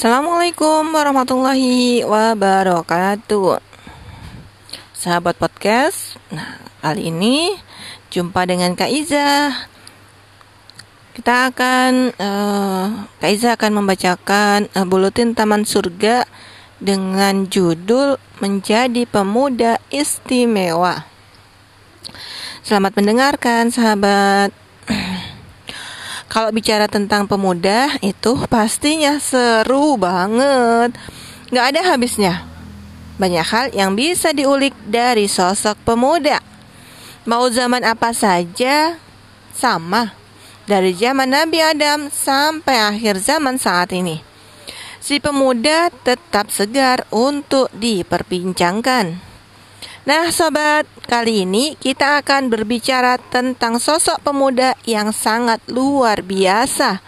Assalamualaikum warahmatullahi wabarakatuh. Sahabat podcast Nah kali ini Jumpa dengan Kak Iza. Kita akan uh, Kak Iza akan membacakan uh, Buletin Taman Surga Dengan judul Menjadi Pemuda Istimewa. Selamat mendengarkan sahabat kalau bicara tentang pemuda itu pastinya seru banget. Gak ada habisnya. Banyak hal yang bisa diulik dari sosok pemuda. Mau zaman apa saja sama. Dari zaman Nabi Adam sampai akhir zaman saat ini. Si pemuda tetap segar untuk diperbincangkan. Nah, sobat, kali ini kita akan berbicara tentang sosok pemuda yang sangat luar biasa,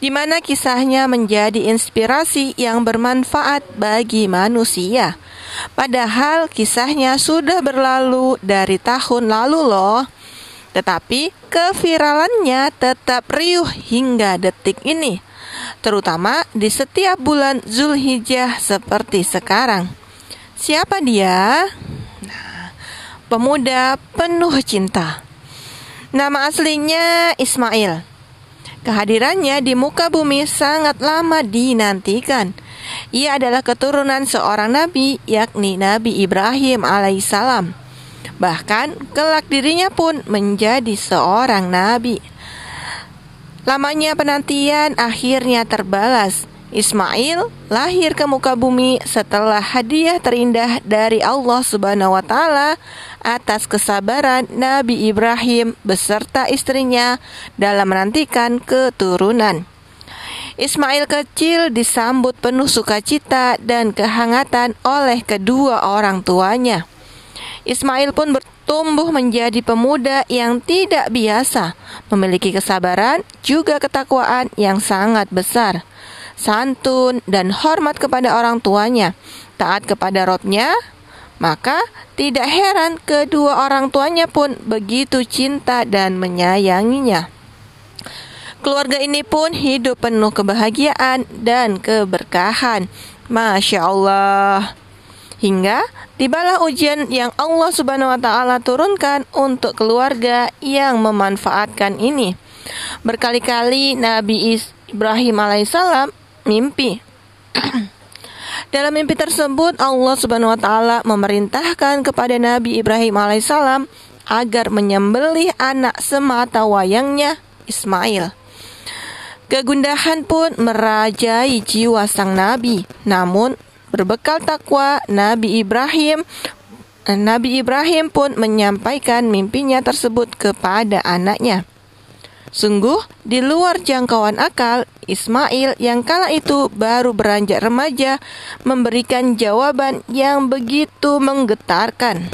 di mana kisahnya menjadi inspirasi yang bermanfaat bagi manusia. Padahal kisahnya sudah berlalu dari tahun lalu, loh. Tetapi keviralannya tetap riuh hingga detik ini, terutama di setiap bulan Zulhijjah seperti sekarang. Siapa dia? Pemuda penuh cinta. Nama aslinya Ismail. Kehadirannya di muka bumi sangat lama dinantikan. Ia adalah keturunan seorang nabi, yakni Nabi Ibrahim alaihissalam. Bahkan kelak dirinya pun menjadi seorang nabi. Lamanya penantian akhirnya terbalas. Ismail lahir ke muka bumi setelah hadiah terindah dari Allah Subhanahu wa taala atas kesabaran Nabi Ibrahim beserta istrinya dalam menantikan keturunan. Ismail kecil disambut penuh sukacita dan kehangatan oleh kedua orang tuanya. Ismail pun bertumbuh menjadi pemuda yang tidak biasa, memiliki kesabaran juga ketakwaan yang sangat besar santun, dan hormat kepada orang tuanya, taat kepada robnya, maka tidak heran kedua orang tuanya pun begitu cinta dan menyayanginya. Keluarga ini pun hidup penuh kebahagiaan dan keberkahan. Masya Allah. Hingga tibalah ujian yang Allah Subhanahu wa taala turunkan untuk keluarga yang memanfaatkan ini. Berkali-kali Nabi Ibrahim alaihissalam mimpi. Dalam mimpi tersebut Allah Subhanahu wa taala memerintahkan kepada Nabi Ibrahim alaihissalam agar menyembelih anak semata wayangnya Ismail. Kegundahan pun merajai jiwa sang nabi. Namun berbekal takwa Nabi Ibrahim Nabi Ibrahim pun menyampaikan mimpinya tersebut kepada anaknya. Sungguh, di luar jangkauan akal, Ismail yang kala itu baru beranjak remaja memberikan jawaban yang begitu menggetarkan.